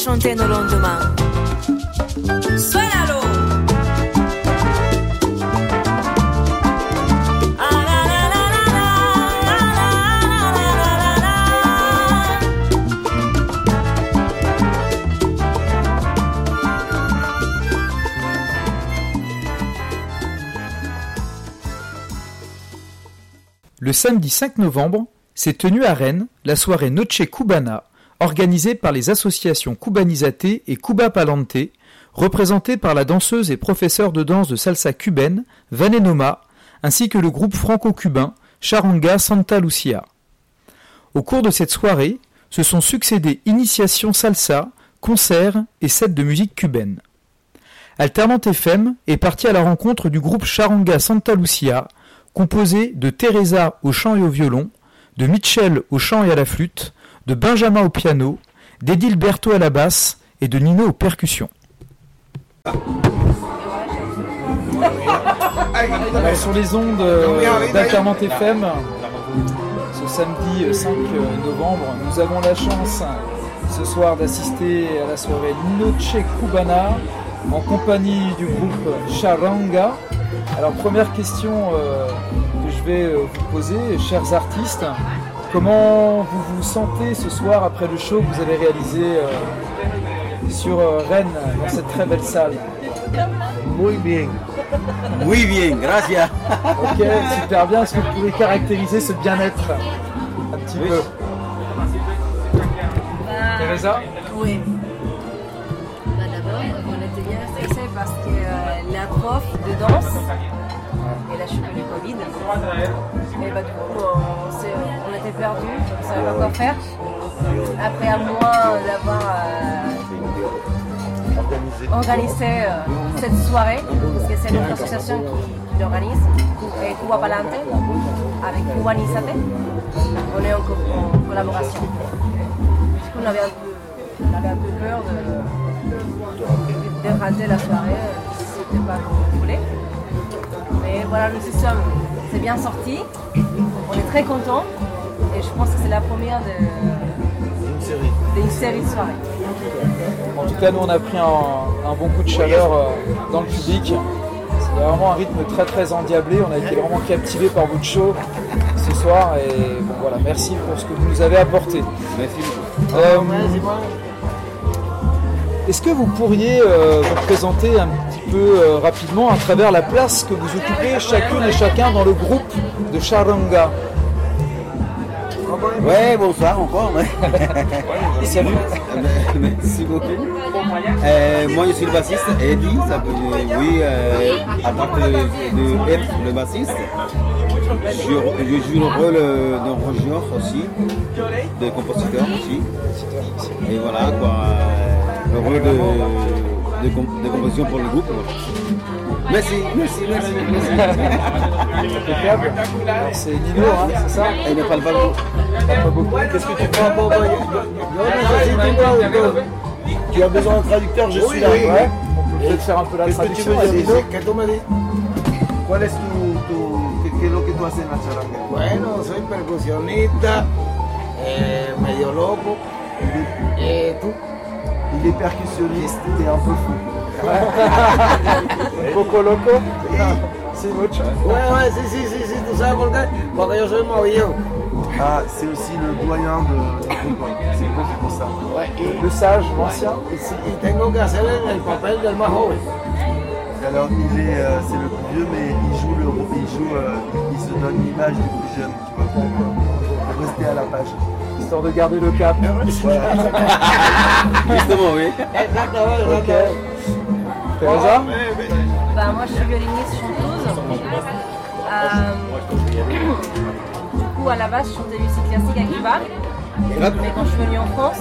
chanter nos lendemains. Le samedi 5 novembre, s'est tenue à Rennes la soirée Noche Cubana organisée par les associations Cubanizate et Cuba Palante, représentée par la danseuse et professeure de danse de salsa cubaine Vanenoma, ainsi que le groupe franco-cubain Charanga Santa Lucia. Au cours de cette soirée, se sont succédés initiations salsa, concerts et sets de musique cubaine. Alternante FM est parti à la rencontre du groupe Charanga Santa Lucia, composé de Teresa au chant et au violon, de Mitchell au chant et à la flûte, de Benjamin au piano, d'Edilberto à la basse et de Nino aux percussions. Alors, sur les ondes euh, d'Alternante FM, ce samedi euh, 5 novembre, nous avons la chance ce soir d'assister à la soirée Noche Cubana en compagnie du groupe Charanga. Alors première question euh, que je vais euh, vous poser, chers artistes, comment vous vous sentez ce soir après le show que vous avez réalisé euh, sur euh, Rennes, dans cette très belle salle? Muy bien. Muy bien, gracias. Ok, super bien. Est-ce que vous pouvez caractériser ce bien-être un petit Oui. peu? Teresa? Oui. Bah, D'abord, on était bien stressés parce que euh, la prof de danse, elle a chopé le Covid. Et bah, du coup, on, ne savait pas quoi faire. Après un mois d'avoir euh, organisé euh, cette soirée, parce que c'est notre association qui, l'organise, et Cuba Palante, avec Cubanizate, on est en, co- en collaboration. Du coup, on avait un peu, peur de, rater la soirée, si c'était pas comme on voulait. Mais voilà, nous y sommes. C'est bien sorti. On est très contents. Et je pense que c'est la première de- d'une série de soirées. En tout cas, nous on a pris un, un bon coup de chaleur euh, dans le public. C'est vraiment un rythme très très endiablé. On a été vraiment captivés par votre show ce soir. Et bon, voilà, merci pour ce que vous nous avez apporté. Merci beaucoup. Euh, Est-ce que vous pourriez euh, vous présenter un petit peu euh, rapidement à travers la place que vous occupez chacune et chacun dans le groupe de Charanga? Ouais, bonsoir encore. ouais. Salut. Merci beaucoup. Euh, moi, je suis le bassiste, Eddie. Ça peut, oui, euh, à part de, de être le bassiste, je, je joue le rôle euh, d'arrangeur aussi, de compositeur aussi. Et voilà, quoi. euh, Le rôle de, de, com- de composition pour le groupe. Merci, merci, merci. merci. C'est Nino, hein, c'est ça? Il ne parle pas. Qu'est-ce que tu fais. Tu as besoin d'un traducteur, je suis là. Ouais, on peut peut-être faire un peu la Qu'est-ce que tu traduction. veux dire. ¿Cuál es tu, tu qué, qué es lo que tú haces en la charanga? Bueno, soy percusionista, eh, medio loco. Eh, tú. Il est percussionniste, t'es un peu fou. Poco loco C'est mucho. Ouais, ouais, si, si, si, si, tú sabes por qué? Porque yo soy más viejo. Ah, c'est aussi le doyen de, hein. C'est peut-être pour ça. Ouais, y, Le sage, l'ancien. y tengo que hacer el, el papel del más joven. Alors, il est, euh, c'est le plus vieux, mais il joue le, il joue, euh, il se donne l'image du plus jeune, tu vois, pour, euh, pour rester à la page. Histoire de garder le cap. Justement, oui. Exactamente, Ok. exactamente. Teresa Bah, moi, je suis violoniste chanteuse. Du à la base, je chantais musique classique à Cuba. Mais quand je suis venue en France,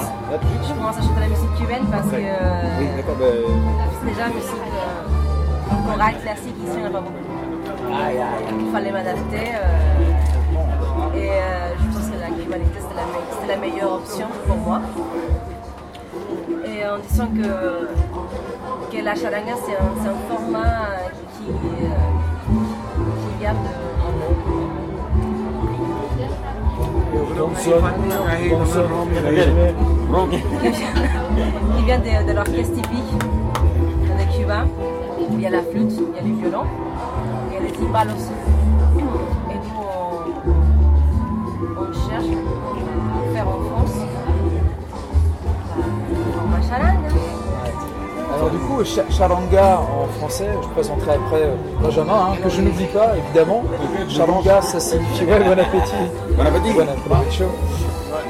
je commence à chanter la musique cubaine parce que Oui, euh, ben, déjà, musique euh, chorale classique ici, il n'y en a pas beaucoup. Il fallait m'adapter. euh, et je pense que la cubanité, c'était la, meilleure option pour moi. Et en disant que, que la charanga, c'est un, c'est un format qui, qui vient de. Qui vient, de, de l'orchestre typique de Cuba. Il y a la flûte, il y a du violon, il y a des timbales aussi. Et nous, on, cherche à faire en France bah, en charanga. Alors du coup, Cha- Charanga en français, je présenterai après euh, Benjamin, hein, que je n'oublie pas évidemment. Charanga, ça signifie ouais, bon appétit. Bon appétit. Bon appétit.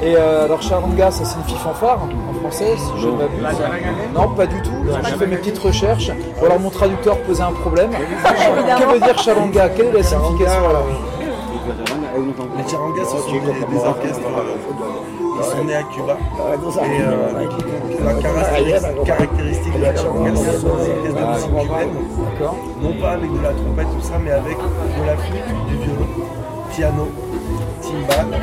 Et euh, alors Charanga, ça signifie fanfare en français, si je ne m'abuse. Non, pas du tout. J'ai fait mes petites recherches. Ou alors mon traducteur posait un problème. que veut dire Charanga Quelle est la signification? Alors Les charangas, ce sont des, des orchestres. Euh, Ils sont nés à Cuba. Et euh, la caractéristique, caractéristique de la charanga, ce sont des de musique cubaine. Non pas avec de la trompette, tout ça, mais avec de la flûte, du violon, piano, timbal,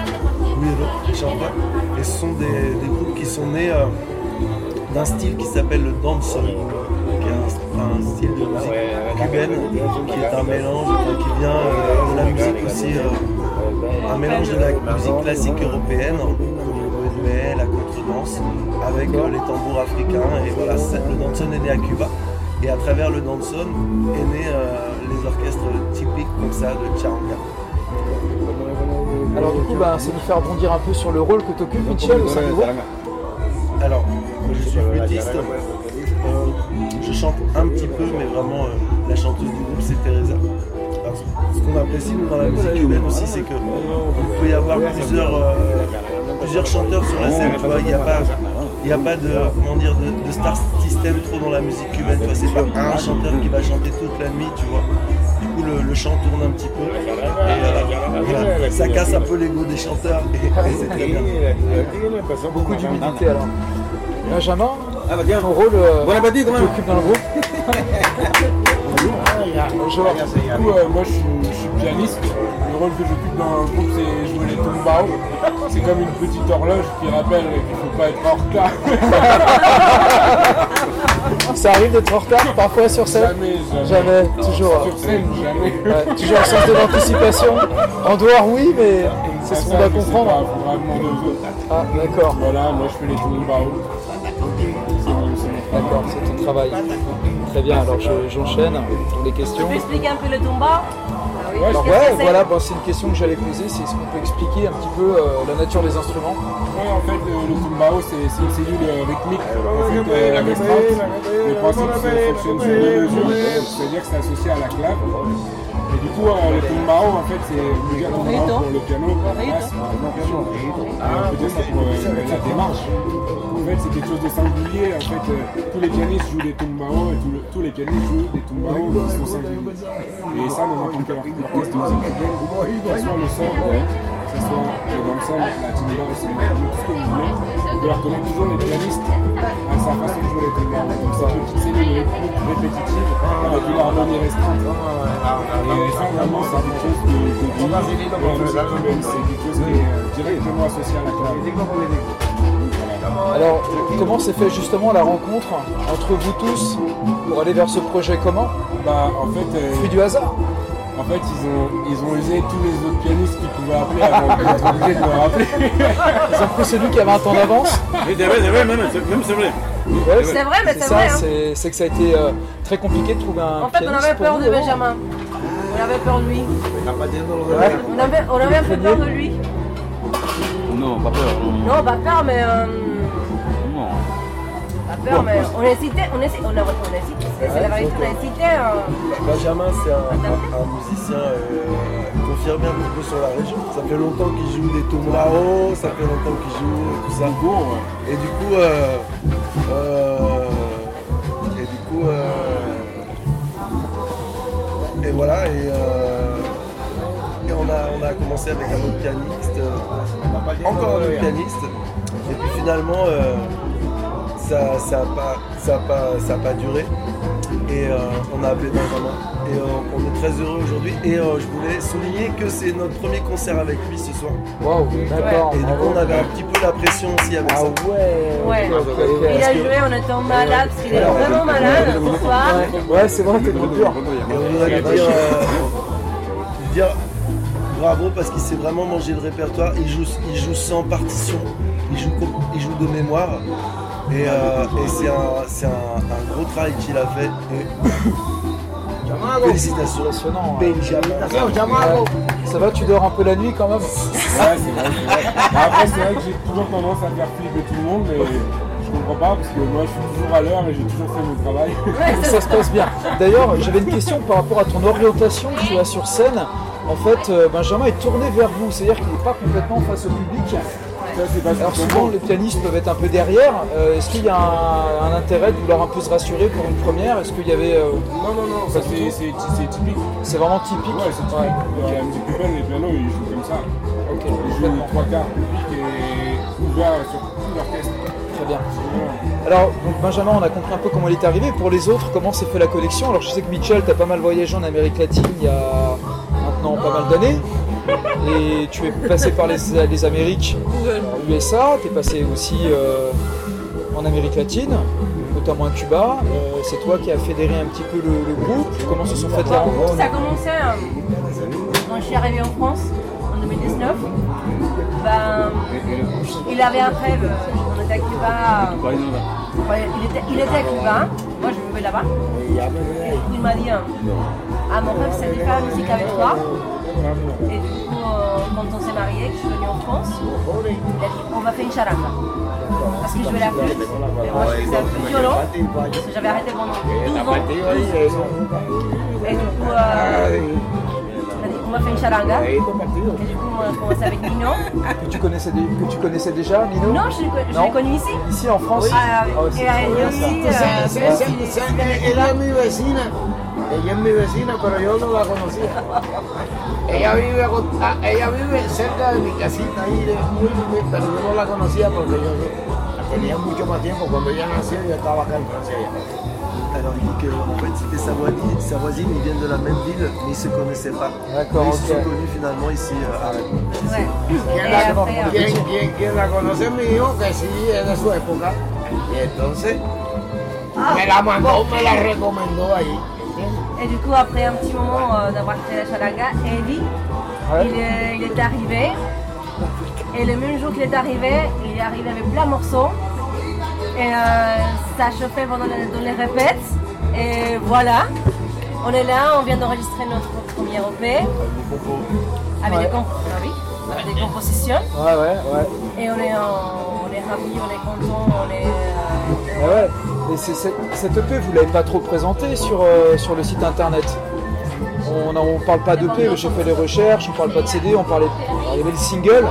güiro, chanteurs. Et ce sont des, des groupes qui sont nés euh, d'un style qui s'appelle le dancehall, qui est un, style de musique cubaine qui est un mélange, qui vient euh, de la musique aussi, euh, un mélange de la musique classique européenne, Broadway, la contredanse, avec euh, les tambours africains. Et voilà, le dancehall est né à Cuba. Et à travers le dancehall est né euh, les orchestres typiques comme ça de charanga. Alors du coup, bah, ça nous fait rebondir un peu sur le rôle que tu occupes, Michel, au sein du groupe. Alors, je suis flûtiste. Euh, je chante un petit peu, mais vraiment la chanteuse du groupe c'est Teresa. Alors, ce qu'on apprécie nous dans la musique cubaine aussi, c'est que il peut y avoir plusieurs, plusieurs chanteurs sur la scène. Tu vois, il n'y a pas, il y a pas de, comment dire, de, de star system trop dans la musique cubaine. Tu vois, c'est pas un chanteur qui va chanter toute la nuit, tu vois. Du coup, le, le chant tourne un petit peu. Et, euh, voilà, ça casse un peu l'ego des chanteurs et, et c'est très bien. Beaucoup d'humilité alors. Benjamin, Ah bah ton rôle euh, bon appétit quand que tu occupes dans le groupe Bonjour. Du coup, euh, moi je suis, je suis pianiste. Le rôle que j'occupe dans le groupe, c'est jouer les tumbao. C'est comme une petite horloge qui rappelle qu'il ne faut pas être en retard. Ça arrive d'être en retard parfois sur scène Jamais, jamais. Jamais, toujours. Sur scène, jamais. Ouais, toujours un sens de l'anticipation. En dehors, oui, mais c'est ce qu'on sais pas, comprendre. faut vraiment aux autres. Ah, d'accord, Voilà, moi je fais les travail. d'accord, c'est ton travail. Très bien, alors je- j'enchaîne pour les Tu questions. peux expliquer un peu le tumba Ah oui. Alors c'est voilà, bon, c'est une question que j'allais poser, c'est est-ce qu'on peut expliquer un petit peu euh, la nature des instruments Ouais, en fait, le, le tumbao, c'est une cellule euh, rythmique en fait, euh, restreinte. Le principe, c'est fonctionne sur deux mesures, c'est-à-dire que c'est associé à la clave. Du coup, euh, le tumbao, en fait, c'est le gars pour le piano. On peut dire ça pour euh, la démarche. En fait, c'est quelque chose de singulier. En fait, euh, tous les pianistes jouent des tumbao et tous le- tous les pianistes jouent des tumbao qui sont singuliers. Et ça, dans n'importe quel orchestre musique que ce soit le sol, que ce soit euh, dans le sol, la timba, c'est tout ce que vous voulez. Vous reconnaître toujours les pianistes sa façon de jouer les. Donc, c'est une répétitive avec une harmonie restreinte. Et ça, vraiment, c'est quelque chose musique cubaine. C'est quelque chose qui est euh, directement associé à la clave. Alors, comment s'est fait justement la rencontre entre vous tous pour aller vers ce projet commun? Bah, en fait, euh, Fruit du hasard En fait, ils ont, ils ont usé tous les autres pianistes qu'ils pouvaient appeler avant d'être obligés de me rappeler. Ont pris celui qui avait un temps d'avance Oui, c'est vrai, c'est vrai, même, c'est- même c'est vrai. Ouais, C'est vrai, mais c'est ça, vrai. hein. c'est que ça a été euh, très compliqué de trouver un En fait, on avait peur de alors. Benjamin. On avait peur de lui. Ouais. On avait, on avait un peu peur de lui. Non, pas peur. non. Non, pas peur, mais. euh, Non. pas peur, mais on hésitait. On hésitait. On, a- on hésitait. C'est c'est la vérité, on a hésité. euh, Benjamin, c'est un, un- un musicien euh, confirmé un petit peu sur la région. Ça fait longtemps qu'il joue des tumbao, ça fait longtemps qu'il joue tout ça. Et du coup, euh, euh, et du coup, euh, et voilà, et, euh, et on a, on a commencé avec un autre pianiste, euh, encore un autre pianiste, et puis finalement, ça, ça a pas, ça a pas, ça a pas duré. Et euh, on a appelé Benjamin. Et euh, on est très heureux aujourd'hui. Et euh, je voulais souligner que c'est notre premier concert avec lui ce soir. Waouh, d'accord. Et du coup, on avait un petit peu la pression aussi avec Ah ça. ouais Ouais. Il a joué, on était malade, parce qu'il est vraiment malade ce soir. Ouais, c'est vrai, t'es trop dur. Et on voudrait lui dire, euh, lui dire bravo parce qu'il sait vraiment manger le répertoire. Il joue, il joue sans partition, il joue, il joue de mémoire. Et, euh, et c'est un, c'est un, un gros travail qu'il a fait. Et félicitations. Impressionnant. Ça va, tu dors un peu la nuit quand même Ouais, c'est vrai, après, c'est vrai que j'ai toujours tendance à faire flipper tout le monde, mais je comprends pas parce que moi je suis toujours à l'heure et j'ai toujours fait mon travail. Ça se passe bien. D'ailleurs, j'avais une question par rapport à ton orientation que tu as sur scène. En fait, euh, Benjamin est tourné vers vous, c'est-à-dire qu'il n'est pas complètement face au public. Alors souvent, les pianistes peuvent être un peu derrière. Euh, Est-ce qu'il y a un, un intérêt de vouloir un peu se rassurer pour une première? Est-ce qu'il y avait... euh, Non, non, non, ça c'est typique. c'est vraiment typique? Ouais, c'est typique. Ouais. La musique cubaine, les pianos, ils jouent comme ça. Ok, Ils jouent trois quarts public et ouvert sur tout l'orchestre. Très bien. Alors, donc Benjamin, on a compris un peu comment il est arrivé. Pour les autres, comment s'est fait la collection? Alors, je sais que Mitchell, tu as pas mal voyagé en Amérique latine il y a maintenant pas mal d'années. Et tu es passé par les, les Amériques, en USA, tu es passé aussi euh, en Amérique latine, notamment à Cuba. Euh, C'est toi qui as fédéré un petit peu le, le groupe. Comment se sont faites les rencontres Ça a commencé euh, quand je suis arrivée en France en 2019. Ben, il avait un rêve. Euh, il, était, il à Cuba. Moi, je vivais là-bas. Il m'a dit euh, Ah, mon rêve, c'est de la musique avec toi. Et du coup, euh, quand on s'est mariés, que je suis venue en France, il a dit On va faire une charanga. Parce que je jouais la flûte. Et moi, je faisais un peu violon. Parce que j'avais arrêté pendant 12 ans. Et du coup, euh, on a dit, on va faire une charanga. Et du coup, on a commencé avec Nino. Que tu connaissais, que tu connaissais déjà, Nino Non, je l'ai connu ici. Ici en France ella es mi vecina. Ella es mi vecina, pero yo no la conocía. Ella vive, ah, ella vive cerca de mi casita ahí, de, muy, muy- pero yo no la conocía porque yo la tenía mucho más tiempo. Cuando ella nació, yo estaba acá en Francia ya. Alors il dit que en fait c'était sa voisine, sa voisine, ils viennent de la même ville, mais ils se connaissaient pas. D'accord, ils se sont connus finalement ici euh, à Rennes. Ouais. ¿Quién Et la, euh, quién- quién- quién la conoce mi hijo, que sí es de su época. Y entonces me la mandó, me la recomendó ahí. Et du coup, après un petit moment euh, d'avoir fait la charanga, Eddie, Ouais. il, est, il est arrivé. Et le même jour qu'il est arrivé, il est arrivé avec plein de morceaux. Et euh, ça chauffait pendant les, répètes. Et voilà, on est là, on vient d'enregistrer notre premier EP avec, des, comp- ah oui, avec des compositions. Ouais, ouais, ouais. Et on est, en- on est ravis, on est content, on est. euh, ouais. Et cette EP, vous l'avez pas trop présenté sur, euh, sur le site internet? On ne parle pas d'EP, j'ai fait les recherches, on parle pas de CD, on parlait. il y avait le single,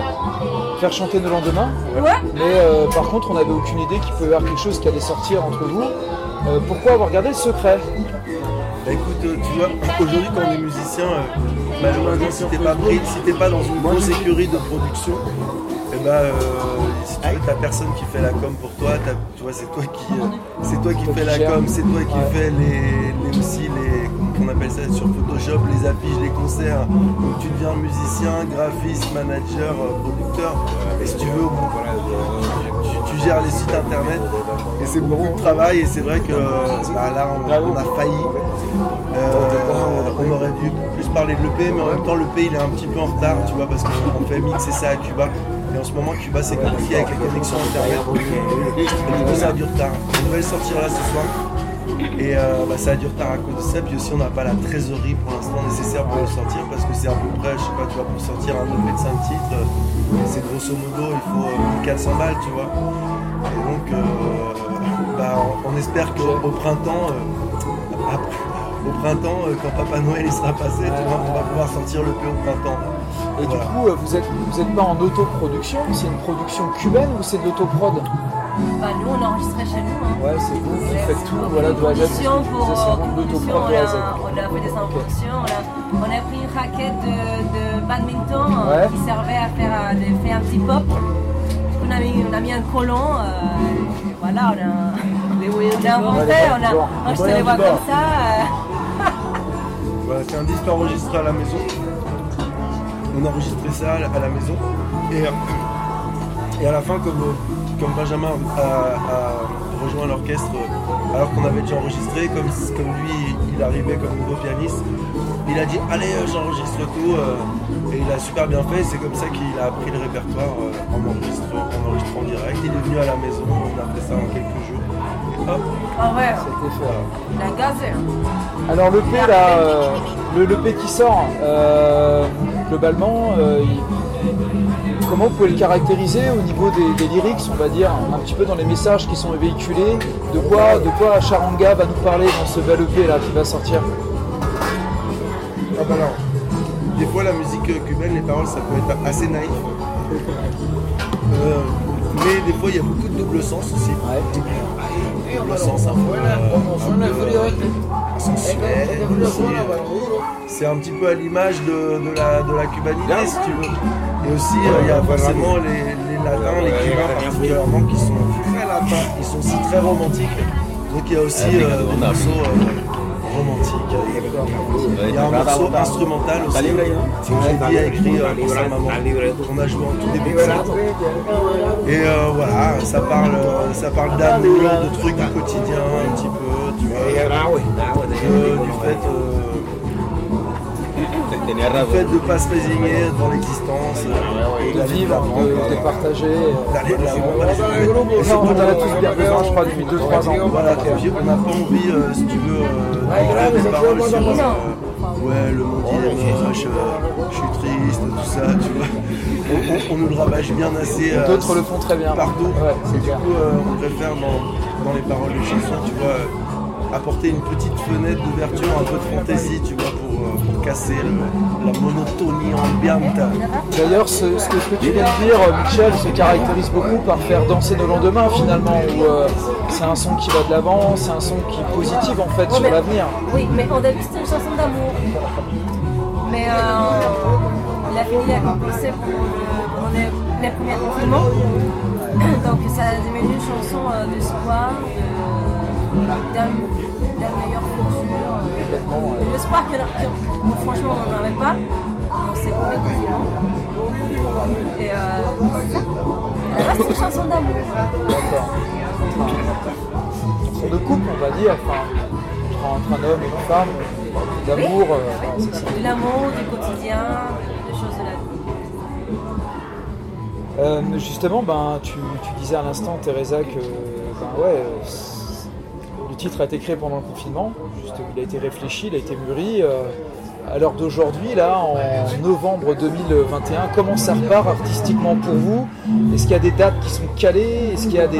Faire chanter nos lendemains. Ouais. Mais euh, par contre, on n'avait aucune idée qu'il pouvait y avoir quelque chose qui allait sortir entre vous. Euh, pourquoi avoir gardé le secret? Bah écoute, euh, tu vois, aujourd'hui quand on est musicien, malheureusement si t'es pas pris, si t'es pas dans une grosse écurie de production, et bah euh, si tu veux, t'as personne qui fait la com pour toi, tu vois, c'est toi qui euh, c'est toi qui Toi fais qui la gères. com, c'est toi qui fais les, les aussi les qu'on appelle ça sur Photoshop, les affiches, les concerts. Donc tu deviens musicien, graphiste, manager, euh, producteur. Et si tu veux, euh, tu, tu gères les sites internet et c'est beaucoup de travail et c'est vrai que bah, là on, on a failli. Euh, on aurait dû plus parler de l'EP, mais en même temps l'EP il est un petit peu en retard, tu vois, parce qu'on fait mixer ça à Cuba. Et en ce moment Cuba c'est compliqué avec les connexions internet. Et du coup ça a du retard. On devait le sortir là ce soir. Et euh, bah, ça a du retard à cause de ça. Puis aussi on n'a pas la trésorerie pour l'instant nécessaire pour le sortir parce que c'est à peu près, je sais pas, tu vois, pour sortir un EP de 5 titres, euh, c'est grosso modo il faut euh, 1400 balles, tu vois. Et donc euh, bah, on, espère qu'au printemps, euh, au printemps, euh, quand Papa Noël sera passé, on va pouvoir sortir le P au printemps. Et Voilà. du coup, euh, vous êtes, vous êtes pas en autoproduction C'est une production cubaine ou c'est de l'autoprod? Bah, nous, on enregistrait chez nous. hein. Ouais, c'est vous qui Ouais, faites tout, pour voilà, de pour l'autoprod on de A à a, Z. on a fait des introductions, on a, on a pris une raquette de, de badminton euh, qui servait à faire, euh, de faire un petit pop. Du coup, on a mis, on a mis un colon, euh, voilà, on a, on a inventé, on a enregistré Les les voix moyens du comme ça. euh, Voilà, c'est un disque enregistré à la maison. On a enregistré ça à la, à la maison. Et, euh, et à la fin, comme, euh, Benjamin a, rejoint l'orchestre, euh, alors qu'on avait déjà enregistré, comme, comme lui, il arrivait comme nouveau pianiste, il a dit allez j'enregistre tout et il a super bien fait. C'est comme ça qu'il a appris le répertoire en enregistrant, en enregistrant direct. Il est venu à la maison, on a fait ça en quelques jours. Hop, Ah ouais, C'était fait. la gazé. Alors le P là, euh, le, le P qui sort, euh, globalement, euh, il- comment vous pouvez le caractériser au niveau des, des lyrics, on va dire, un petit peu dans les messages qui sont véhiculés, de quoi, de quoi Charanga va nous parler dans ce bel EP là qui va sortir Ah bah alors, des fois la musique cubaine, les paroles ça peut être assez naïf. Euh, mais des fois il y a beaucoup de double sens aussi. C'est un petit peu à l'image de, de la, de la cubanité si tu veux. Et aussi euh, il y a forcément les, les latins, les cubains particulièrement qui sont très latins, ils sont aussi très romantiques. Donc il y a aussi euh, des morceaux romantiques. Il y a un morceau instrumental aussi. Que Jenny a écrit pour sa maman, qu'on a joué en tout début de set. Et euh, voilà, ça parle, euh, ça parle d'amour, de trucs du quotidien un petit peu, tu vois, de- du fait, euh, fait de ne pas se résigner dans l'existence, euh, De vivre, de, partager. on en a tous bien besoin, je crois, depuis 2-3 ans. Voilà, on n'a pas envie, si tu veux, euh, ouais, le monde est moche, euh, je suis triste, tout ça, tu vois. On, on- on nous le rabâche bien assez. euh, D'autres le font très bien. partout. Ouais, c'est du clair. coup, euh, on préfère dans, dans les paroles de chansons, tu vois, euh, apporter une petite fenêtre d'ouverture, un peu de fantaisie, tu vois, pour, euh, pour casser le- la monotonie ambiante. D'ailleurs, ce, ce que, ce que tu viens de dire, euh, Michel, se caractérise beaucoup par faire danser nos lendemains finalement. Où euh, c'est un son qui va de l'avant, c'est un son qui est positif en fait sur mais- l'avenir. Oui, mais au début c'était une chanson d'amour. Mais euh, il a fini à composer pour le, les, les premiers confinements. Donc ça a devenu une chanson euh, d'espoir, de- d'un meilleur de L'espoir que, que- franchement on n'en avait pas dans ces premiers confinements. Et euh, c'est une chanson d'amour. D'accord. Chanson de couple, on va dire, enfin, entre un homme et une femme, d'amour, euh, c'est. De l'amour, du quotidien, des choses de la vie. Euh, justement, ben, tu, tu disais à l'instant, Teresa, que ben, ouais, euh, le titre a été créé pendant le confinement. Juste, il a été réfléchi, il a été mûri. euh, à l'heure d'aujourd'hui, là, en novembre 2021, comment ça repart artistiquement pour vous? Est-ce qu'il y a des dates qui sont calées? Est-ce qu'il y a des,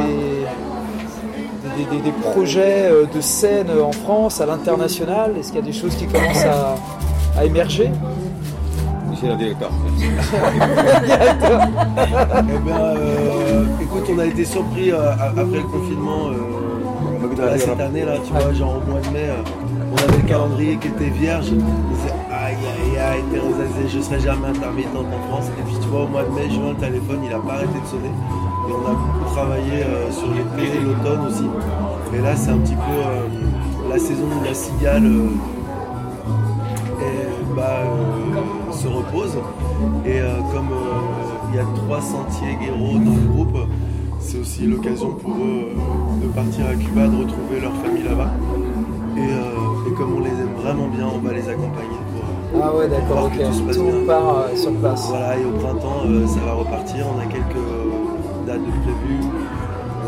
des, des- des projets euh, de scène en France, à l'international? Est-ce qu'il y a des choses qui commencent à, à émerger? Monsieur le directeur. Eh bien, euh, écoute, on a été surpris euh, après le confinement euh, là, cette année, là, tu vois, genre au mois de mai, euh, on avait le calendrier qui était vierge. On disait aïe aïe aïe, je serai jamais intermittente en France. Et puis tu vois, au mois de mai, juin, le téléphone il a pas arrêté de sonner. Et on a beaucoup travaillé euh, sur l'été et l'automne aussi. Et là, c'est un petit peu euh, la saison de la cigale. euh, et, bah, se repose. Et comme il y a trois sentiers guéros dans le groupe, c'est aussi l'occasion pour eux euh, de partir à Cuba, de retrouver leur famille là-bas. Et, euh, et comme on les aime vraiment bien, on va les accompagner. Pour, Ah ouais, d'accord, ok. tout se passe Tout bien. part euh, sur place. voilà, et au printemps, euh, ça va repartir. On a quelques euh, dates de prévues.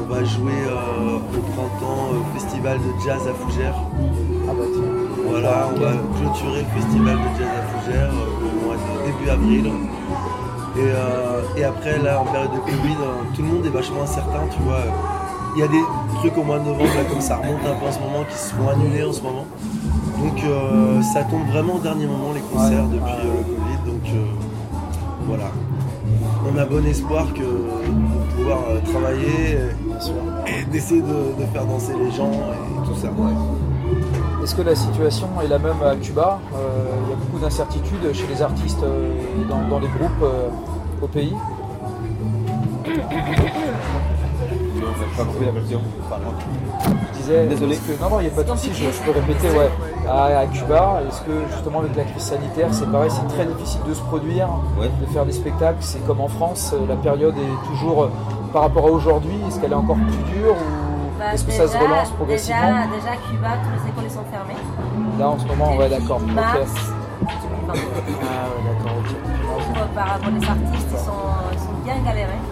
On va jouer euh, au printemps au festival de jazz à Fougères. Ah bah tiens. Voilà, on va clôturer le festival de jazz à Fougères euh, mois de début avril. Et, euh, et après, là, en période de Covid, euh, tout le monde est vachement incertain, tu vois. Il y a des trucs au mois de novembre, là, comme ça remonte un peu en ce moment, qui se font annuler en ce moment. Donc euh, ça tombe vraiment au dernier moment, les concerts, Ouais. depuis euh, le Covid. Donc voilà. On a bon espoir que de pouvoir travailler et d'essayer de, de faire danser les gens et tout ça. Est-ce que la situation est la même à Cuba beaucoup d'incertitudes chez les artistes euh, et dans, dans les groupes euh, au pays. Pas. Je disais, Désolé. que- non, non, il n'y a pas de souci, je, je peux répéter. Ouais. À, à Cuba, est-ce que justement avec la crise sanitaire, c'est pareil, c'est très difficile de se produire, Ouais. de faire des spectacles C'est comme en France, euh, la période est toujours, par rapport à aujourd'hui, est-ce qu'elle est encore plus dure ou Bah, est-ce que ça se relance progressivement? Déjà, déjà, à Cuba, toutes les écoles sont fermées. Là en ce moment, ouais, d'accord. Depuis ok. Mars, depuis 20 ans. Ah ouais, d'accord, ok. Donc, par rapport aux artistes, ils sont, ils sont bien galérés.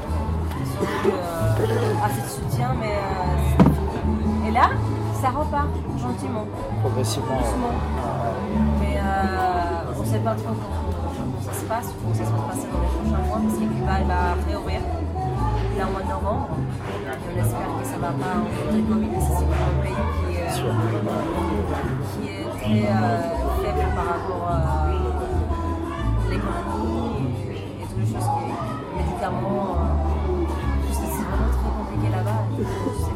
Ils ont eu euh, assez de soutien, mais euh, fini. Et là, ça repart gentiment, Progressivement. ouais. doucement. Mais euh, on ne sait pas trop comment, ça se passe, comment ça va se passer dans les prochains mois, parce que elle va réouvrir là au mois de novembre. Et on espère que ça ne va pas engendrer Covid, c'est un pays qui est, qui est très par rapport à l'économie et, et toutes les choses qui les médicaments. euh, tout ça, c'est vraiment très compliqué là-bas. Je sais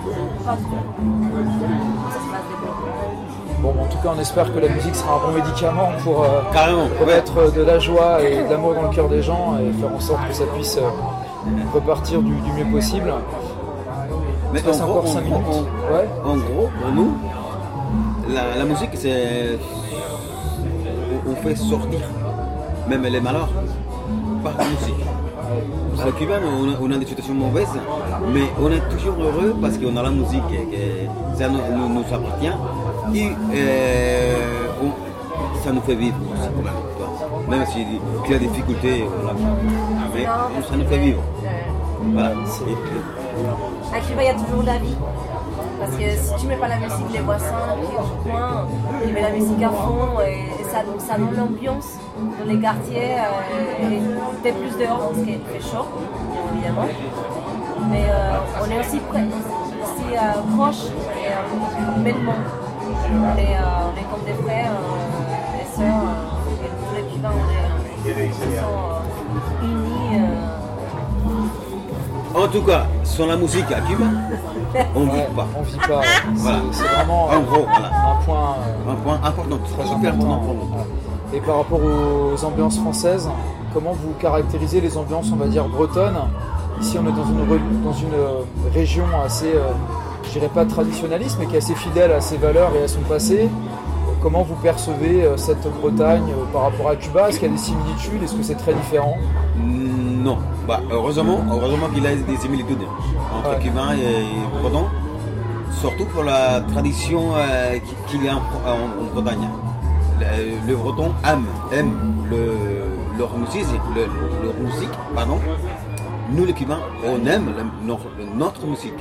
pas du tout comment ça se passe Bon, en tout cas, on espère que la musique sera un bon médicament pour, euh, Carrément. pour mettre de la joie et de l'amour dans le cœur des gens et faire en sorte que ça puisse euh, repartir du, du mieux possible. Mais en gros, encore en 5 gros, minutes. en- Ouais. En gros, pour nous, la, la musique, c'est. On, fait sortir même les malheurs par la musique. À Cuba, on a, on a des situations mauvaises, mais on est toujours heureux parce qu'on a la musique, et que ça nous, appartient. Et euh, on- ça nous fait vivre aussi, quand même. Même si il y a des difficultés, voilà. mais ça nous fait vivre. Voilà. À Cuba, il y a toujours la vie. Parce que si tu mets pas la musique, les voisins qui au coin, ils mettent la musique à fond et ça, donne l'ambiance dans les quartiers. Euh, et plus dehors parce qu'il fait chaud, évidemment. Mais euh, on est aussi près, aussi euh, proche et euh, humainement. On est, euh, on est comme des frères, des sœurs. et tous les Cubains, on est, unis. En tout cas, sans la musique à Cuba, on ne vit pas. on vit pas. Voilà. c'est vraiment euh, En gros, voilà. un point euh, Un point important, très pour nous. Ouais. Et par rapport aux ambiances françaises, comment vous caractérisez les ambiances, on va dire, bretonnes? Ici, on est dans une, re- dans une euh, région assez, euh, je dirais pas traditionnaliste, mais qui est assez fidèle à ses valeurs et à son passé. Comment vous percevez cette Bretagne par rapport à Cuba? Est-ce qu'il y a des similitudes? Est-ce que c'est très différent? Non. Bah, heureusement, heureusement qu'il a des similitudes entre Ouais. cubain et breton, surtout pour la tradition euh, qui- qu'il y a en, en- en Bretagne. Le, le breton aime, aime le, leur musique, le- leur musique, pardon. Nous les cubains, on aime notre, notre musique.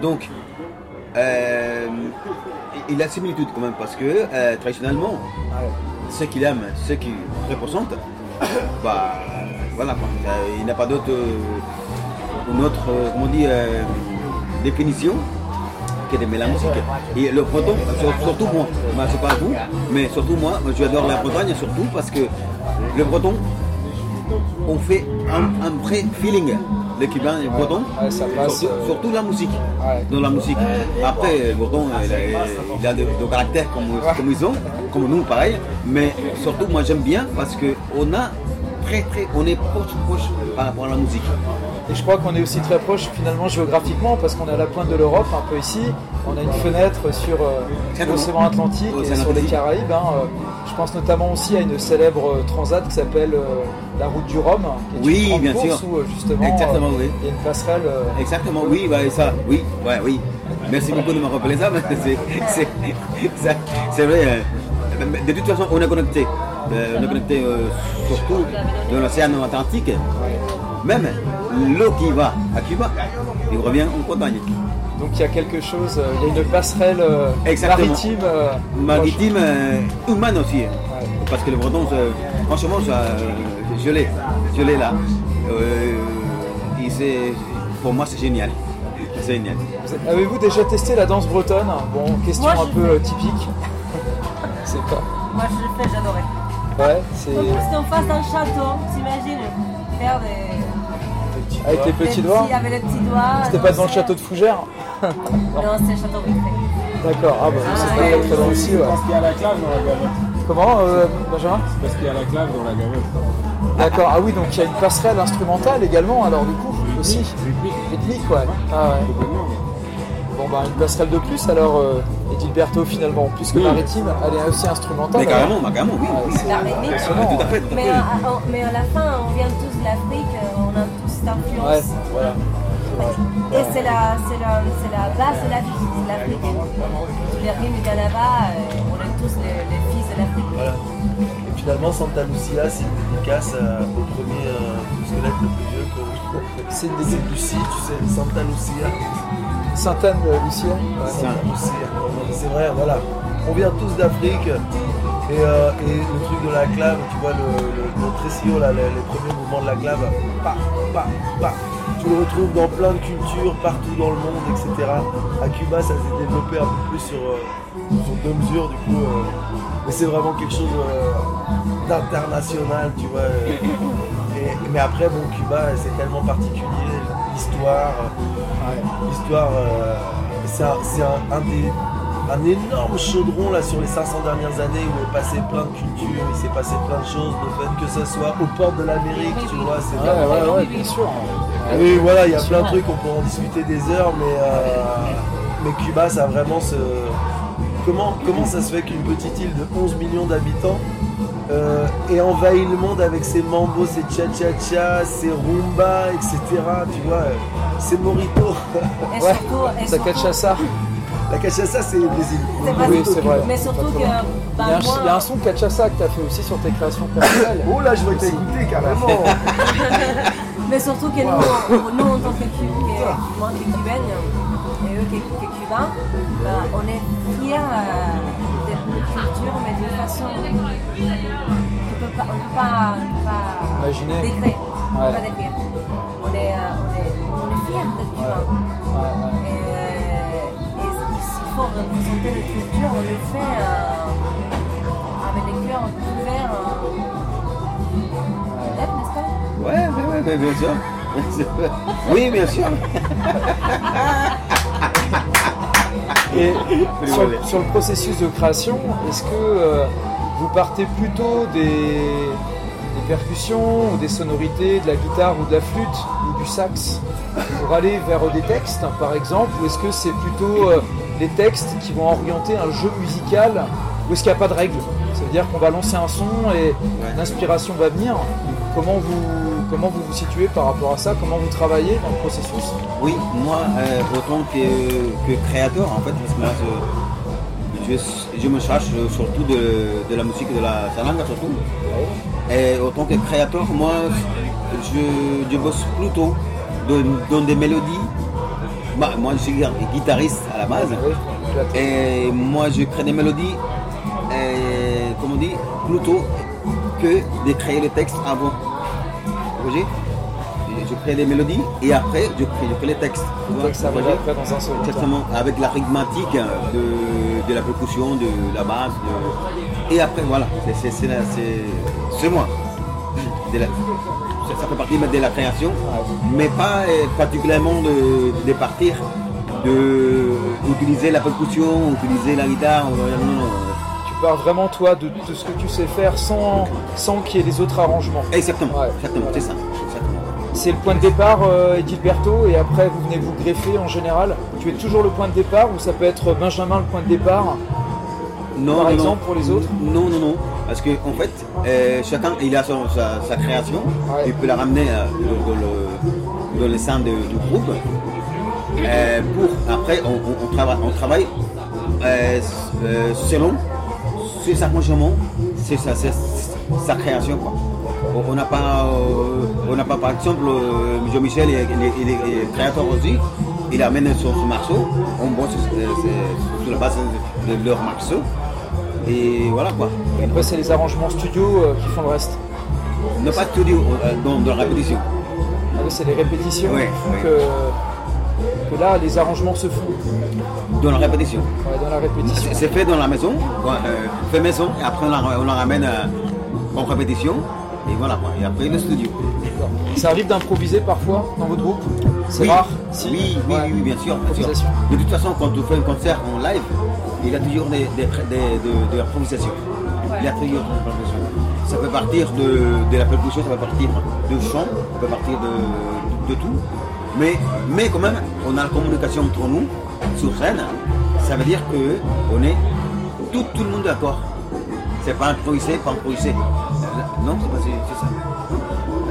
Donc, euh, il a similitude quand même parce que euh, traditionnellement, ce qu'il aime, ce qu'il représente, bah voilà quoi. Euh, Il n'y a pas d'autre, euh, une autre, euh, comment on dit, euh, définition que d'aimer la musique. Et le breton, sur- surtout moi, moi c'est pas vous, mais surtout moi, j'adore la Bretagne surtout parce que le breton, on fait un, un vrai feeling. Les Cubains et Ouais, ça passe, surtout, euh, surtout la musique. Ouais. Dans la musique. Après, le Breton, il a, il a de, de caractère comme, comme ils ont, comme nous, pareil. Mais surtout, moi j'aime bien parce que on a très très, on est proche proche par rapport à la musique. Et je crois qu'on est aussi très proche finalement géographiquement parce qu'on est à la pointe de l'Europe, un peu ici. On a une fenêtre sur euh, l'océan Atlantique et sur les. Caraïbes. hein. Je pense notamment aussi à une célèbre euh, transat qui s'appelle euh, la route du Rhum, qui est Oui, une bien course sûr. où euh, justement Exactement, euh, oui. il y a une passerelle. Exactement, oui, bah, ça, oui, ouais, oui. Merci beaucoup de me rappeler ça, c'est, c'est, ça- c'est vrai. De toute façon, on est connecté. Euh, on est connecté euh, surtout dans l'océan Atlantique. Même l'eau qui va à Cuba, il revient en Bretagne. donc il y a quelque chose, euh, il y a une passerelle Exactement. maritime. euh, Maritime, euh, humaine aussi. Ouais. Parce que le breton, franchement, ça, euh, je l'ai, je l'ai là. Euh, et pour moi, c'est génial. C'est génial. Vous- Avez-vous déjà testé la danse bretonne? Bon, question Moi, un peu typique. C'est pas. Moi, je le fais, j'adorais. Ouais, c'est c'était en face d'un château, t'imagines Faire des. avec les petits doigts. Avec les petits doigts. C'était pas devant le château de Fougères Non, c'est le château vitré. D'accord, ah bah c'est Ah, pas ouais. très loin aussi, ouais. Parce qu'il y a la clave dans la gavotte. Comment, euh, Benjamin Parce qu'il y a la clave dans la gavotte. D'accord, ah oui, donc il y a une passerelle instrumentale également, alors du coup, aussi. Rythmique. Rythmique, ouais. Ah ouais. Bon bah une passerelle de plus alors, euh, Edilberto finalement, plus que Oui. maritime, elle est aussi instrumentale. Mais carrément, carrément, oui. Ouais, oui. c'est La rythmique. impressionnant. Tout à fait, tout à Mais, fait. à, à- mais à la fin, on vient tous de l'Afrique, euh, on a tous cette influence. Ouais, voilà. Et c'est la, c'est la, c'est la base de la vie, c'est l'Afrique. Tous les rimes viennent là-bas, euh, on est tous les, les fils de l'Afrique. Et finalement, Santa Lucia, c'est une dédicace euh, au premier euh, squelette le plus vieux C'est une des Lucie, tu sais, Santa Lucia. Sainte-Anne, Lucien. Santa Lucia. C'est vrai, voilà. On vient tous d'Afrique. Et, euh, et le truc de la clave, tu vois, le, le, le tresillo, là, les, les premiers mouvements de la clave. Tu le retrouves dans plein de cultures, partout dans le monde, etc. À Cuba, ça s'est développé un peu plus sur, euh, sur deux mesures, du coup. euh, mais c'est vraiment quelque chose d'international, tu vois. Et- mais après, bon, Cuba, c'est tellement particulier, l'histoire. L'histoire, euh, c'est un, c'est un- un des- un énorme chaudron là sur les 500 dernières années où est passé plein de cultures, il s'est passé plein de choses, le fait que ce soit aux portes de l'Amérique, tu vois, c'est Ouais, ouais, ouais, bien sûr. oui, voilà, il y a plein de trucs, on peut en discuter des heures, mais, euh, mais Cuba, ça a vraiment ce. Comment, comment ça se fait qu'une petite île de 11 millions d'habitants euh, ait envahi le monde avec ses mambo, ses cha-cha-cha, ses rumba, etc. Tu vois, euh, ses moritos. Et Ouais, surtout, et Ça surtout- cachaça. La cachaça, c'est Brésil. Oui, c'est vrai. Mais surtout que, Il y, bah, a un, moi, il y a un son cachaça que tu as fait aussi sur tes créations personnelles. Oh là, je vais t'écouter carrément. mais surtout que nous, nous, en tant que, Cu- que- cubaine, et eux que, que cubains, bah, on est fiers euh, de culture, mais d'une façon qu'on ne peut pas, on peut pas, on peut pas Imaginer. décrire. On peut Ouais. pas décrire. On est, euh, on est, on est fiers d'être cubains. Ouais, ouais. Et, euh, et s'il faut représenter culture, on le fait euh, avec les cœurs ouverts. Euh, peut-être, n'est-ce pas? Ouais, ouais, ouais, bien sûr. Oui, bien sûr. Et sur, le processus de création, est-ce que euh, vous partez plutôt des, des percussions ou des sonorités, de la guitare ou de la flûte ou du sax pour aller vers des textes par exemple ou est-ce que c'est plutôt euh, les textes qui vont orienter un jeu musical ou est-ce qu'il n'y a pas de règle Ça veut dire qu'on va lancer un son et l'inspiration va venir. Comment vous, comment vous vous situez par rapport à ça Comment vous travaillez dans le processus Oui, moi, euh, autant que, que créateur, en fait, parce que moi, je, je, je me charge surtout de, de la musique de la salanga, surtout. Et autant que créateur, moi, je, je bosse plutôt dans, des mélodies. Bah, moi, je suis guitariste à la base. Oui, Et moi, je crée des mélodies, euh, comme on dit, plutôt que de créer le texte avant. Je crée des mélodies et après, je crée, je crée les textes. Ça va après dans un. Exactement, avec la rythmatique de, de la percussion, de la basse. de- Et après, voilà, c'est- moi. De la- ça, fait partie de la création, mais pas euh, particulièrement de, de partir, de utiliser la percussion, utiliser la guitare. Non, non, non. Tu pars vraiment toi de, de ce que tu sais faire sans, sans qu'il y ait les autres arrangements. Exactement, Ouais. exactement, c'est ça. C'est le point de départ, euh, Edilberto, et après vous venez vous greffer en général. Tu es toujours le point de départ ou ça peut être Benjamin le point de départ? Non, Par non, exemple, non. pour les autres? Non, non, non. Parce que en fait, euh, chacun il a son- sa, sa création. Ouais. Il peut la ramener euh, dans, le, dans le sein de- du groupe. Pour après, on, on- on travaille, on travaille selon c'est sa, c'est sa création. quoi. On- n'a pas, euh, on n'a pas par exemple, euh, Jean-Michel, il, est- il est- il est- il est créateur aussi. Il amène son, son morceau, on bosse sur la base de, de leur morceau. Et voilà quoi. Et après c'est les arrangements studio euh, qui font le reste. Ne pas studio euh, dans, dans la répétition. Ah oui, c'est les répétitions Ouais, ouais. Que, là les arrangements se font Dans la répétition. Ouais, dans la répétition. C'est fait dans la maison, euh, fait maison, et après on la, on la ramène euh, en répétition. Et voilà. Et après le studio. Ça arrive d'improviser parfois dans votre groupe? C'est Oui. rare? Si Oui, oui, Ouais. oui, bien sûr, bien sûr. Improvisation. De toute façon, quand on fait un concert en live, il y a toujours des, des, des- de, de l'improvisation. Il y a toujours de l'improvisation. Ça peut partir de, de la percussion, ça peut partir de chant, ça peut partir de, de tout. Mais, mais quand même, on a la communication entre nous sur scène. Ça veut dire que on est tout, tout le monde d'accord. C'est pas improvisé, pas improvisé. Non, c'est pas c'est ça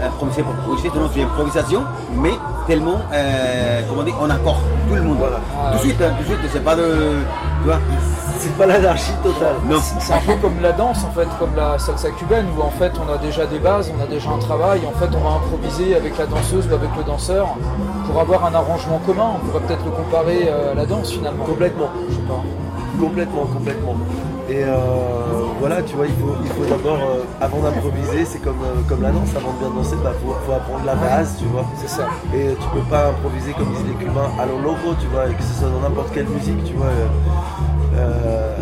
improviser pour improviser, non, c'est improvisation, mais tellement, euh, comment dire, en accord, tout le monde. Tout de suite, hein, tout de suite, c'est pas de, Tu vois C'est pas l'anarchie totale. Non. C'est un peu comme la danse en fait, comme la salsa cubaine où en fait on a déjà des bases, on a déjà un travail, en fait on va improviser avec la danseuse ou avec le danseur pour avoir un arrangement commun. On pourrait peut-être le comparer euh, à la danse finalement. Complètement. Je sais pas. Complètement, complètement. Et euh, voilà, tu vois, il faut, il faut d'abord, euh, avant d'improviser, c'est comme, euh, comme la danse, avant de bien danser, il faut, faut apprendre la base, tu vois. C'est ça. Et tu peux pas improviser comme disent les Cubains à lo loco, tu vois, et que ce soit dans n'importe quelle musique, tu vois. Euh,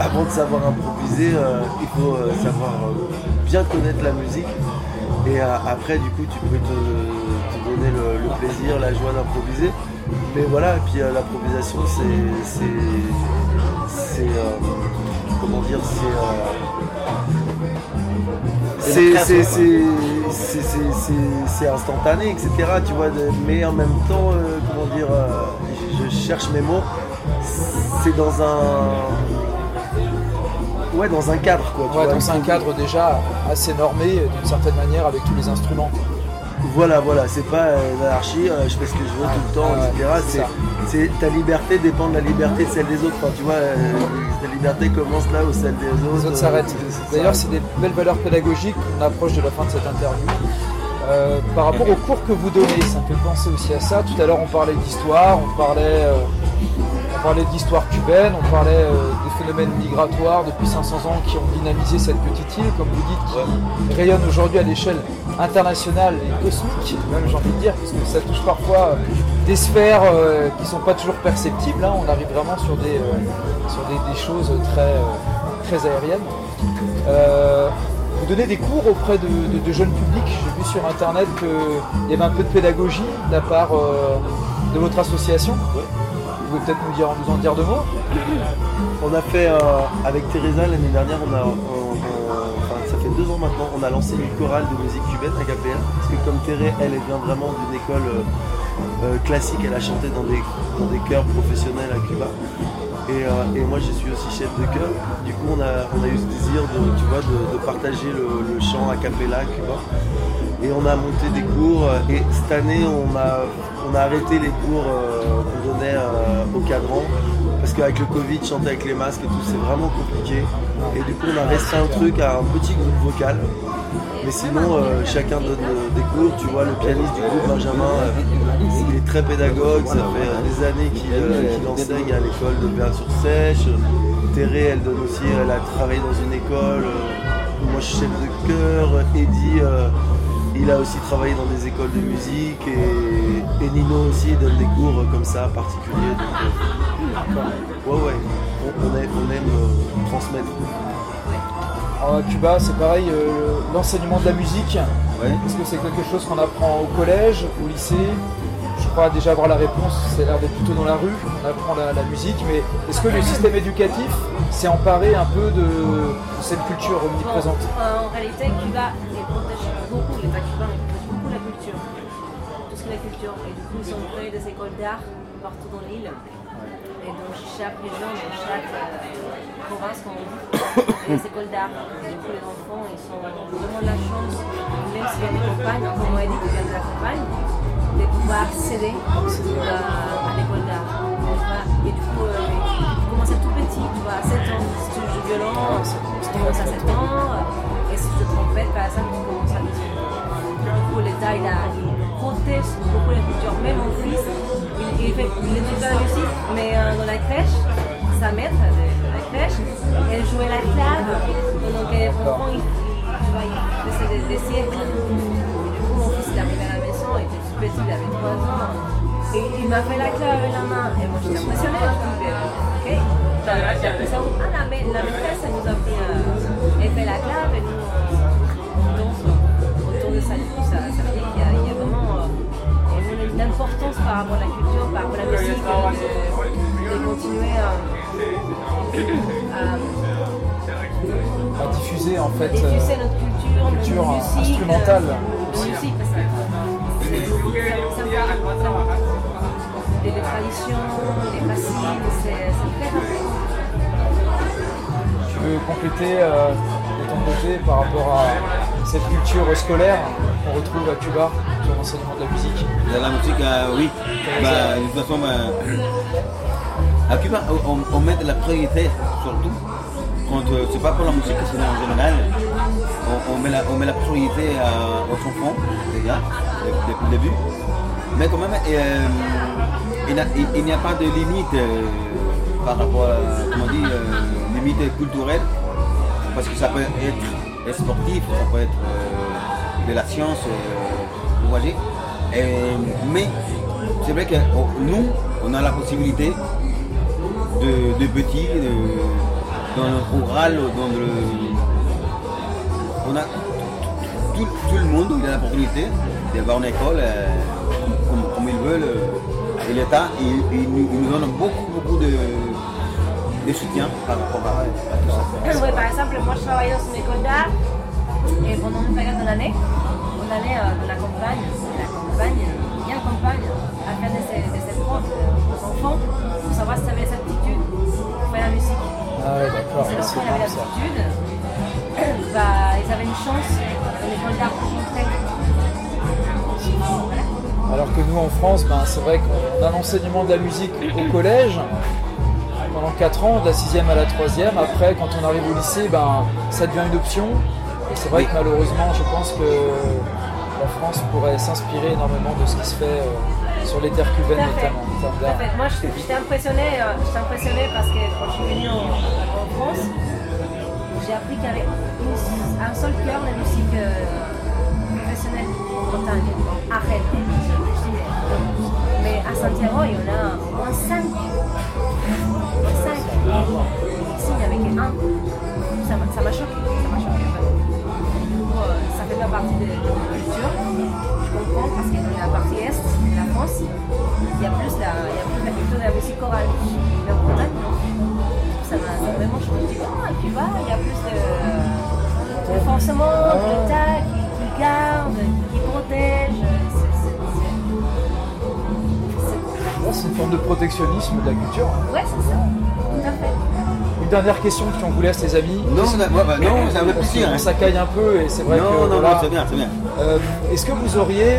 avant de savoir improviser, euh, il faut euh, savoir bien connaître la musique. Et après, du coup, tu peux te, te donner le, le plaisir, la joie d'improviser. Mais voilà, et puis l'improvisation, c'est. c'est. c'est. comment dire, c'est. c'est- instantané, etc. Tu vois, mais en même temps, comment dire, je cherche mes mots. C'est dans un. Ouais, dans un cadre, quoi. tu Ouais, vois. dans un cadre déjà assez normé d'une certaine manière avec tous les instruments. quoi. Voilà, voilà, c'est pas euh, l'anarchie, euh, je fais ce que je veux tout le temps, Ah etc. c'est ta liberté dépend de la liberté de celle des autres. Enfin, tu vois, euh, ta liberté commence là où celle des autres. Les autres s'arrêtent. D'ailleurs, c'est des belles valeurs pédagogiques qu'on approche de la fin de cette interview. Euh, par rapport aux cours que vous donnez, ça me fait penser aussi à ça. Tout à l'heure, on parlait d'histoire, on parlait, parlait d'histoire cubaine, on parlait euh, des phénomènes migratoires depuis 500 ans qui ont dynamisé cette petite île, comme vous dites, qui rayonne aujourd'hui à l'échelle internationale et cosmique, même j'ai envie de dire, parce que ça touche parfois euh, des sphères euh, qui ne sont pas toujours perceptibles. hein. On arrive vraiment sur des, euh, sur des, des choses très, très aériennes. Vous donnez des cours auprès de, de- de jeunes publics. J'ai vu sur internet qu'il y avait un peu de pédagogie de la part euh, de votre association. Pouvez peut-être nous, dire, en dire deux mots On a fait euh, avec Teresa l'année dernière, ça fait deux ans maintenant, on a lancé une chorale de musique cubaine à KPL. Parce que comme Théré, elle, vient vraiment d'une école euh, euh, classique, elle a chanté dans des, chœurs professionnels à Cuba. Et, moi je suis aussi chef de chœur. Du coup on a, eu ce désir de, tu vois, de, partager le, le chant a cappella à Cuba. Et on a monté des cours euh, et cette année on a, on a arrêté les cours euh, qu'on donnait euh, au cadran parce qu'avec le Covid, chanter avec les masques et tout, c'est vraiment compliqué. Et du coup on a resté un truc à un petit groupe vocal. Mais sinon chacun donne des cours, tu vois, le pianiste du groupe Benjamin, il est très pédagogue, ça fait des années qu'il enseigne à l'école de Béat-sur-Sèche. Théré, elle donne aussi, elle a travaillé dans une école. moi je suis chef de chœur, Eddie, il a aussi travaillé dans des écoles de musique et, et Nino aussi donne des cours comme ça particuliers. Donc, euh, ouais ouais, on, on aime, on aime, euh, transmettre. Alors, À Cuba, c'est pareil, euh, l'enseignement de la musique. Ouais. Est-ce que c'est quelque chose qu'on apprend au collège, au lycée? Je crois déjà avoir la réponse, c'est l'air d'être plutôt dans la rue, on apprend la, la musique, mais est-ce que le système éducatif s'est emparé un peu de, de cette culture omniprésente? En réalité, Cuba qui est la culture. Et du coup, ils ont créé des écoles d'art partout dans l'île. Et dans chaque région, dans chaque euh, province, comme on dit, il y a des écoles d'art. Et du coup, les enfants, ils ont vraiment la chance, même s'il y a des campagnes, comme on a dit, qu'il y a de la campagne, de pouvoir accéder euh, à l'école d'art. Et du coup, euh, tu commences à tout petit, tu vois, à 7 ans, si tu joues violon, tu commences à 7 ans, et si tu te trompes, par exemple, tu commences à 18 ans. Du coup, l'État, il, a- il protège beaucoup la culture. Même mon fils, il, il, fait, il étudie pas musique, mais euh, dans la crèche, sa de la crèche, elle jouait la clave. Donc, les enfants, il, il- tu vois, il faisait des, siècles. Et du coup, mon fils, il arrivait à la maison, il était tout petit, il avait 3 ans. Et il m'a fait la clave avec la main. Et moi, j'étais impressionnée. Je me dis, ok. Ça. Ah, la, ma- la maîtresse, elle nous a pris, euh, elle fait la clave et nous, on danse autour de coup, ça, ça euh, une importance par rapport à la culture, par rapport à la musique, euh, de, continuer à, à à diffuser en fait diffuser euh, notre culture, notre culture musique. instrumentale euh, aussi. musique, parce que des, des traditions, des racines, c'est c'est très important. Tu veux compléter euh, de ton côté par rapport à cette culture scolaire qu'on retrouve à Cuba? Sur l'enseignement de la musique Dans la musique, euh, oui. Bah, de toute façon, bah, À Cuba, on, on met de la priorité surtout. Quand euh, c'est pas pour la musique, c'est en général. On, on met la, on met la priorité à- aux enfants déjà de- depuis le début. Mais quand même, euh, il n'y a pas de limite euh, par rapport à, comment dit, euh, limite culturelle. Parce que ça peut être sportif, ça peut être euh, de la science, euh, mais c'est vrai que oh, nous, on a la possibilité de, petits, dans le rural, dans le. On a tout, le monde, il a l'opportunité d'avoir une école euh, comme, ils veulent. euh, Et l'État, il, nous donne beaucoup, beaucoup de, soutien par rapport à, tout ça. Ouais, par exemple, moi je travaille dans une école d'art et pendant une période de l'année, on allait euh, dans la campagne, la campagne, bien campagne, à faire des, des épreuves aux enfants pour savoir si avaient les aptitudes pour faire la musique. Ah ouais, d'accord. Si l'enfant avait ça. l'aptitude, bah, ils avaient une chance dans l'école d'art. Voilà. Alors que nous en France, ben, c'est vrai qu'on a l'enseignement de la musique au collège pendant 4 ans, de la 6e à la 3e. Après, quand on arrive au lycée, ben, ça devient une option. Et c'est vrai que malheureusement, je pense que la France pourrait s'inspirer énormément de ce qui se fait euh, sur les terres cubaines, notamment en fait. Moi, j'étais j'étais impressionnée, euh, j'étais impressionnée parce que quand je suis venue en, en France, j'ai appris qu'il y avait un seul cœur de musique euh, professionnelle en Bretagne, à Rennes. Mais à Santiago, il y en a au moins 5. 5. Ici, il n'y avait qu'un. Ça m'a ça m'a choqué. Ça m'a choqué. Fait pas partie de, de la culture. Je comprends parce que dans la partie est de la France, il y a plus la, il y a plus la culture de la musique chorale. Mais en Bretagne, non. Ça m'a vraiment choqué. Ah, et puis bah, il y a plus de, de forcément de l'État qui, qui garde, qui protège. C'est- une forme de protectionnisme de la culture. Ouais, c'est ça. Tout à fait. Une dernière question, puis on vous laisse les amis. Non, ça- ouais, bah, non, ça veut Parce plaisir. qu'on hein. s'accaille un peu et c'est vrai Non, que non, voilà, non, c'est bien, c'est bien. Euh, Est-ce que vous auriez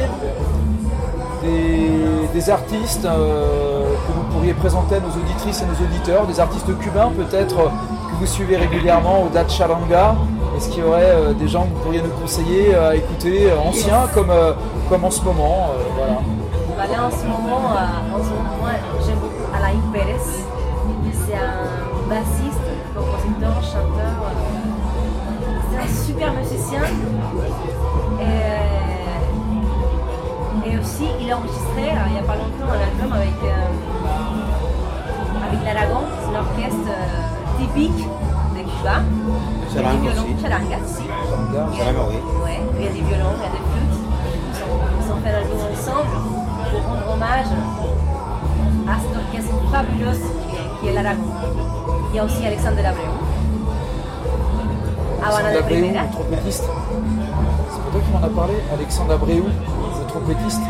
des, des artistes euh, que vous pourriez présenter à nos auditrices et nos auditeurs, des artistes cubains peut-être euh, que vous suivez régulièrement au Dat Charanga? Est-ce qu'il y aurait euh, des gens que vous pourriez nous conseiller à écouter, anciens comme, euh, comme en ce moment euh, voilà. Bah là, en ce moment, euh, en ce moment moi, j'aime beaucoup Alain Pérez. C'est un bassiste, compositeur, chanteur. euh, c'est un super musicien. Et, et aussi, il a enregistré euh, il n'y a pas longtemps un album avec, euh, avec l'Aragon. C'est orchestre euh, typique de Cuba. Charanga aussi. charanga, si. Charanga. Il y a- Charanga, oui. Ouais, il y a des violons, il y a des flûtes. Ils ont, fait un album ensemble pour rendre hommage à cette orchestre fabuleuse qui qui l'Aragon. Il y a aussi Alexandre Abreu. Habana de Alexandre Abreu, Primera. le trompettiste. C'est pas toi qui m'en as parlé Alexandre Abreu, le trompettiste.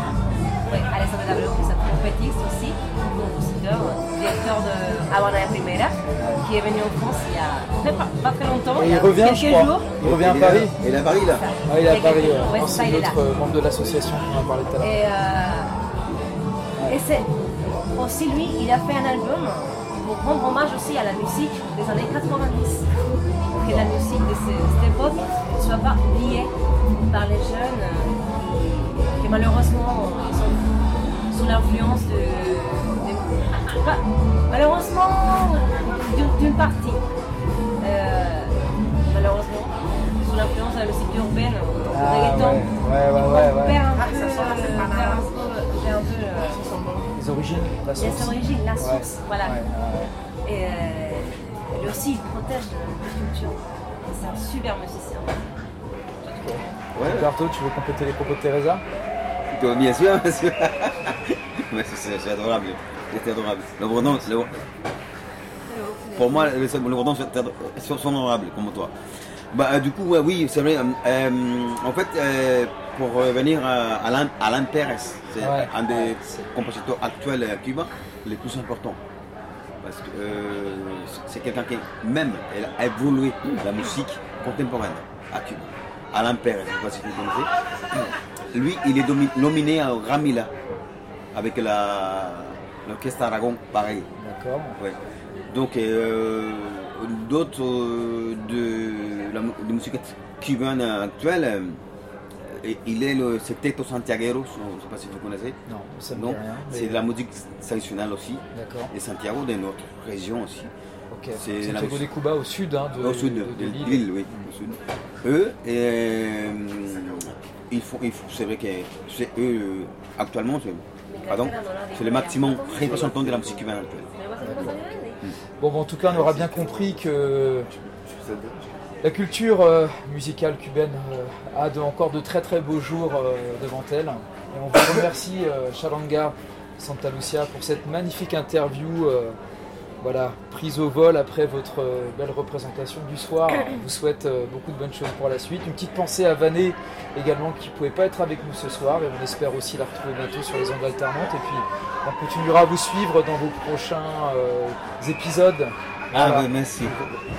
Oui, Alexandre Abreu, qui est un trompettiste aussi, compositeur, directeur de Habana de Primera, qui est venu en France il y a très pas, pas très longtemps. Et il y a revient, quelques je crois. jours. Il revient à. Paris. Il est à Paris là. Ah, il est à a Paris. quelques- ouais. c'est il est l'autre là. euh, membre de l'association qu'on a parlé tout à l'heure. Et, euh, et c'est aussi lui, il a fait un album pour rendre hommage aussi à la musique des années 90. Pour que la musique de ce- cette époque ne soit pas oubliée par les jeunes euh, qui malheureusement sont sous l'influence de, malheureusement d'une- partie. Euh, malheureusement, sous l'influence de la musique urbaine, du Ah, reggaeton. ouais, ouais, ouais, ouais, ouais. On perd un peu, perd Les origines, la les source. origines, la Ouais, source. Voilà. ouais, ouais. Et euh, lui aussi, il protège la culture. C'est un super musicien. Ouais. Tu veux compléter les propos de Teresa? Bien sûr, bien sûr. C'est adorable. C'est adorable. Le Breton, le- pour moi, le, Breton c'est ado- sont, sont adorables comme toi. Bah, euh, du coup, ouais, oui, c'est vrai. euh, en fait, euh, pour revenir à Alain, Alain Pérez, c'est Ouais. un des compositeurs actuels à Cuba les plus importants. Parce que euh, c'est quelqu'un qui, même, elle a évolué la musique contemporaine à Cuba. Alain Pérez, je ne sais pas si vous connaissez. Lui, il est nominé Grammy là, avec l'orchestre Aragon, pareil. D'accord. Ouais. Donc, d'autres euh, de la de musique cubaine actuelle, euh, il est le Septeto Santiaguero, je ne sais pas si vous connaissez. Non, ça me Non, dit rien. mais- c'est de la musique traditionnelle aussi, D'accord. et Santiago de notre région aussi. C'est la Santiago musique- des Cuba au sud hein, de, au sud de, de- de de l'île. oui, au sud. Eux, euh, ils font, ils font- c'est vrai que c'est eux, actuellement, c'est, pardon, c'est le maximum représentant de la musique cubaine actuelle. Bon, en tout cas, on aura bien compris que la culture euh, musicale cubaine euh, a encore de très très beaux jours euh, devant elle. Et on vous remercie, Chalanga Santa Lucia, pour cette magnifique interview. Voilà, prise au vol après votre euh, belle représentation du soir. On vous souhaite euh, beaucoup de bonnes choses pour la suite. Une petite pensée à Vanet également qui ne pouvait pas être avec nous ce soir et on espère aussi la retrouver bientôt sur les ondes alternantes. Et puis on continuera à vous suivre dans vos prochains euh, épisodes. Ah Voilà. oui, merci.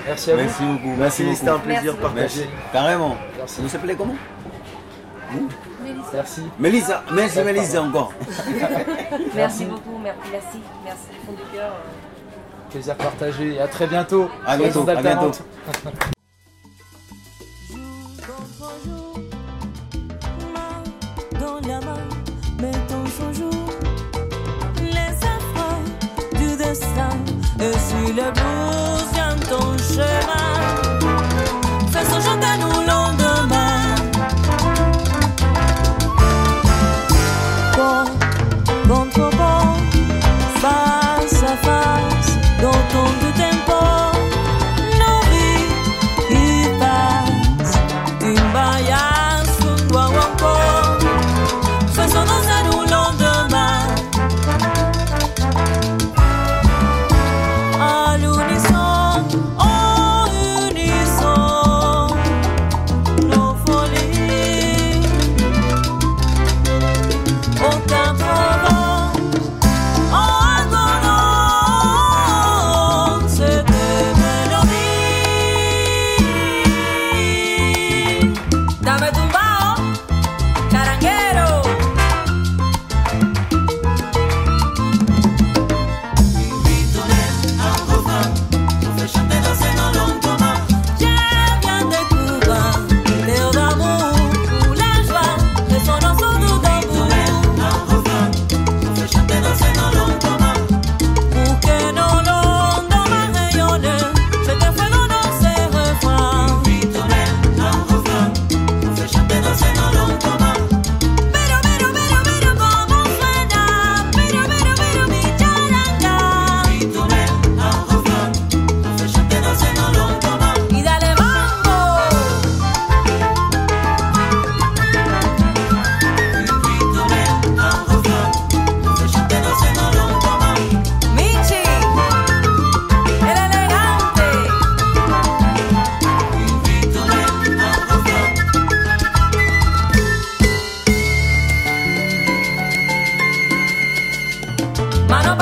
Merci à vous. Merci beaucoup. Merci, beaucoup. c'était un plaisir Merci. partagé. Merci. Carrément. Merci. Vous s'appelez comment Merci. Mélissa. Merci Mélissa encore. Merci beaucoup, mer- merci, merci du fond du cœur. Plaisir partagé et à très bientôt. À bientôt, à bientôt. alternantes. Jour contre jour, main Mano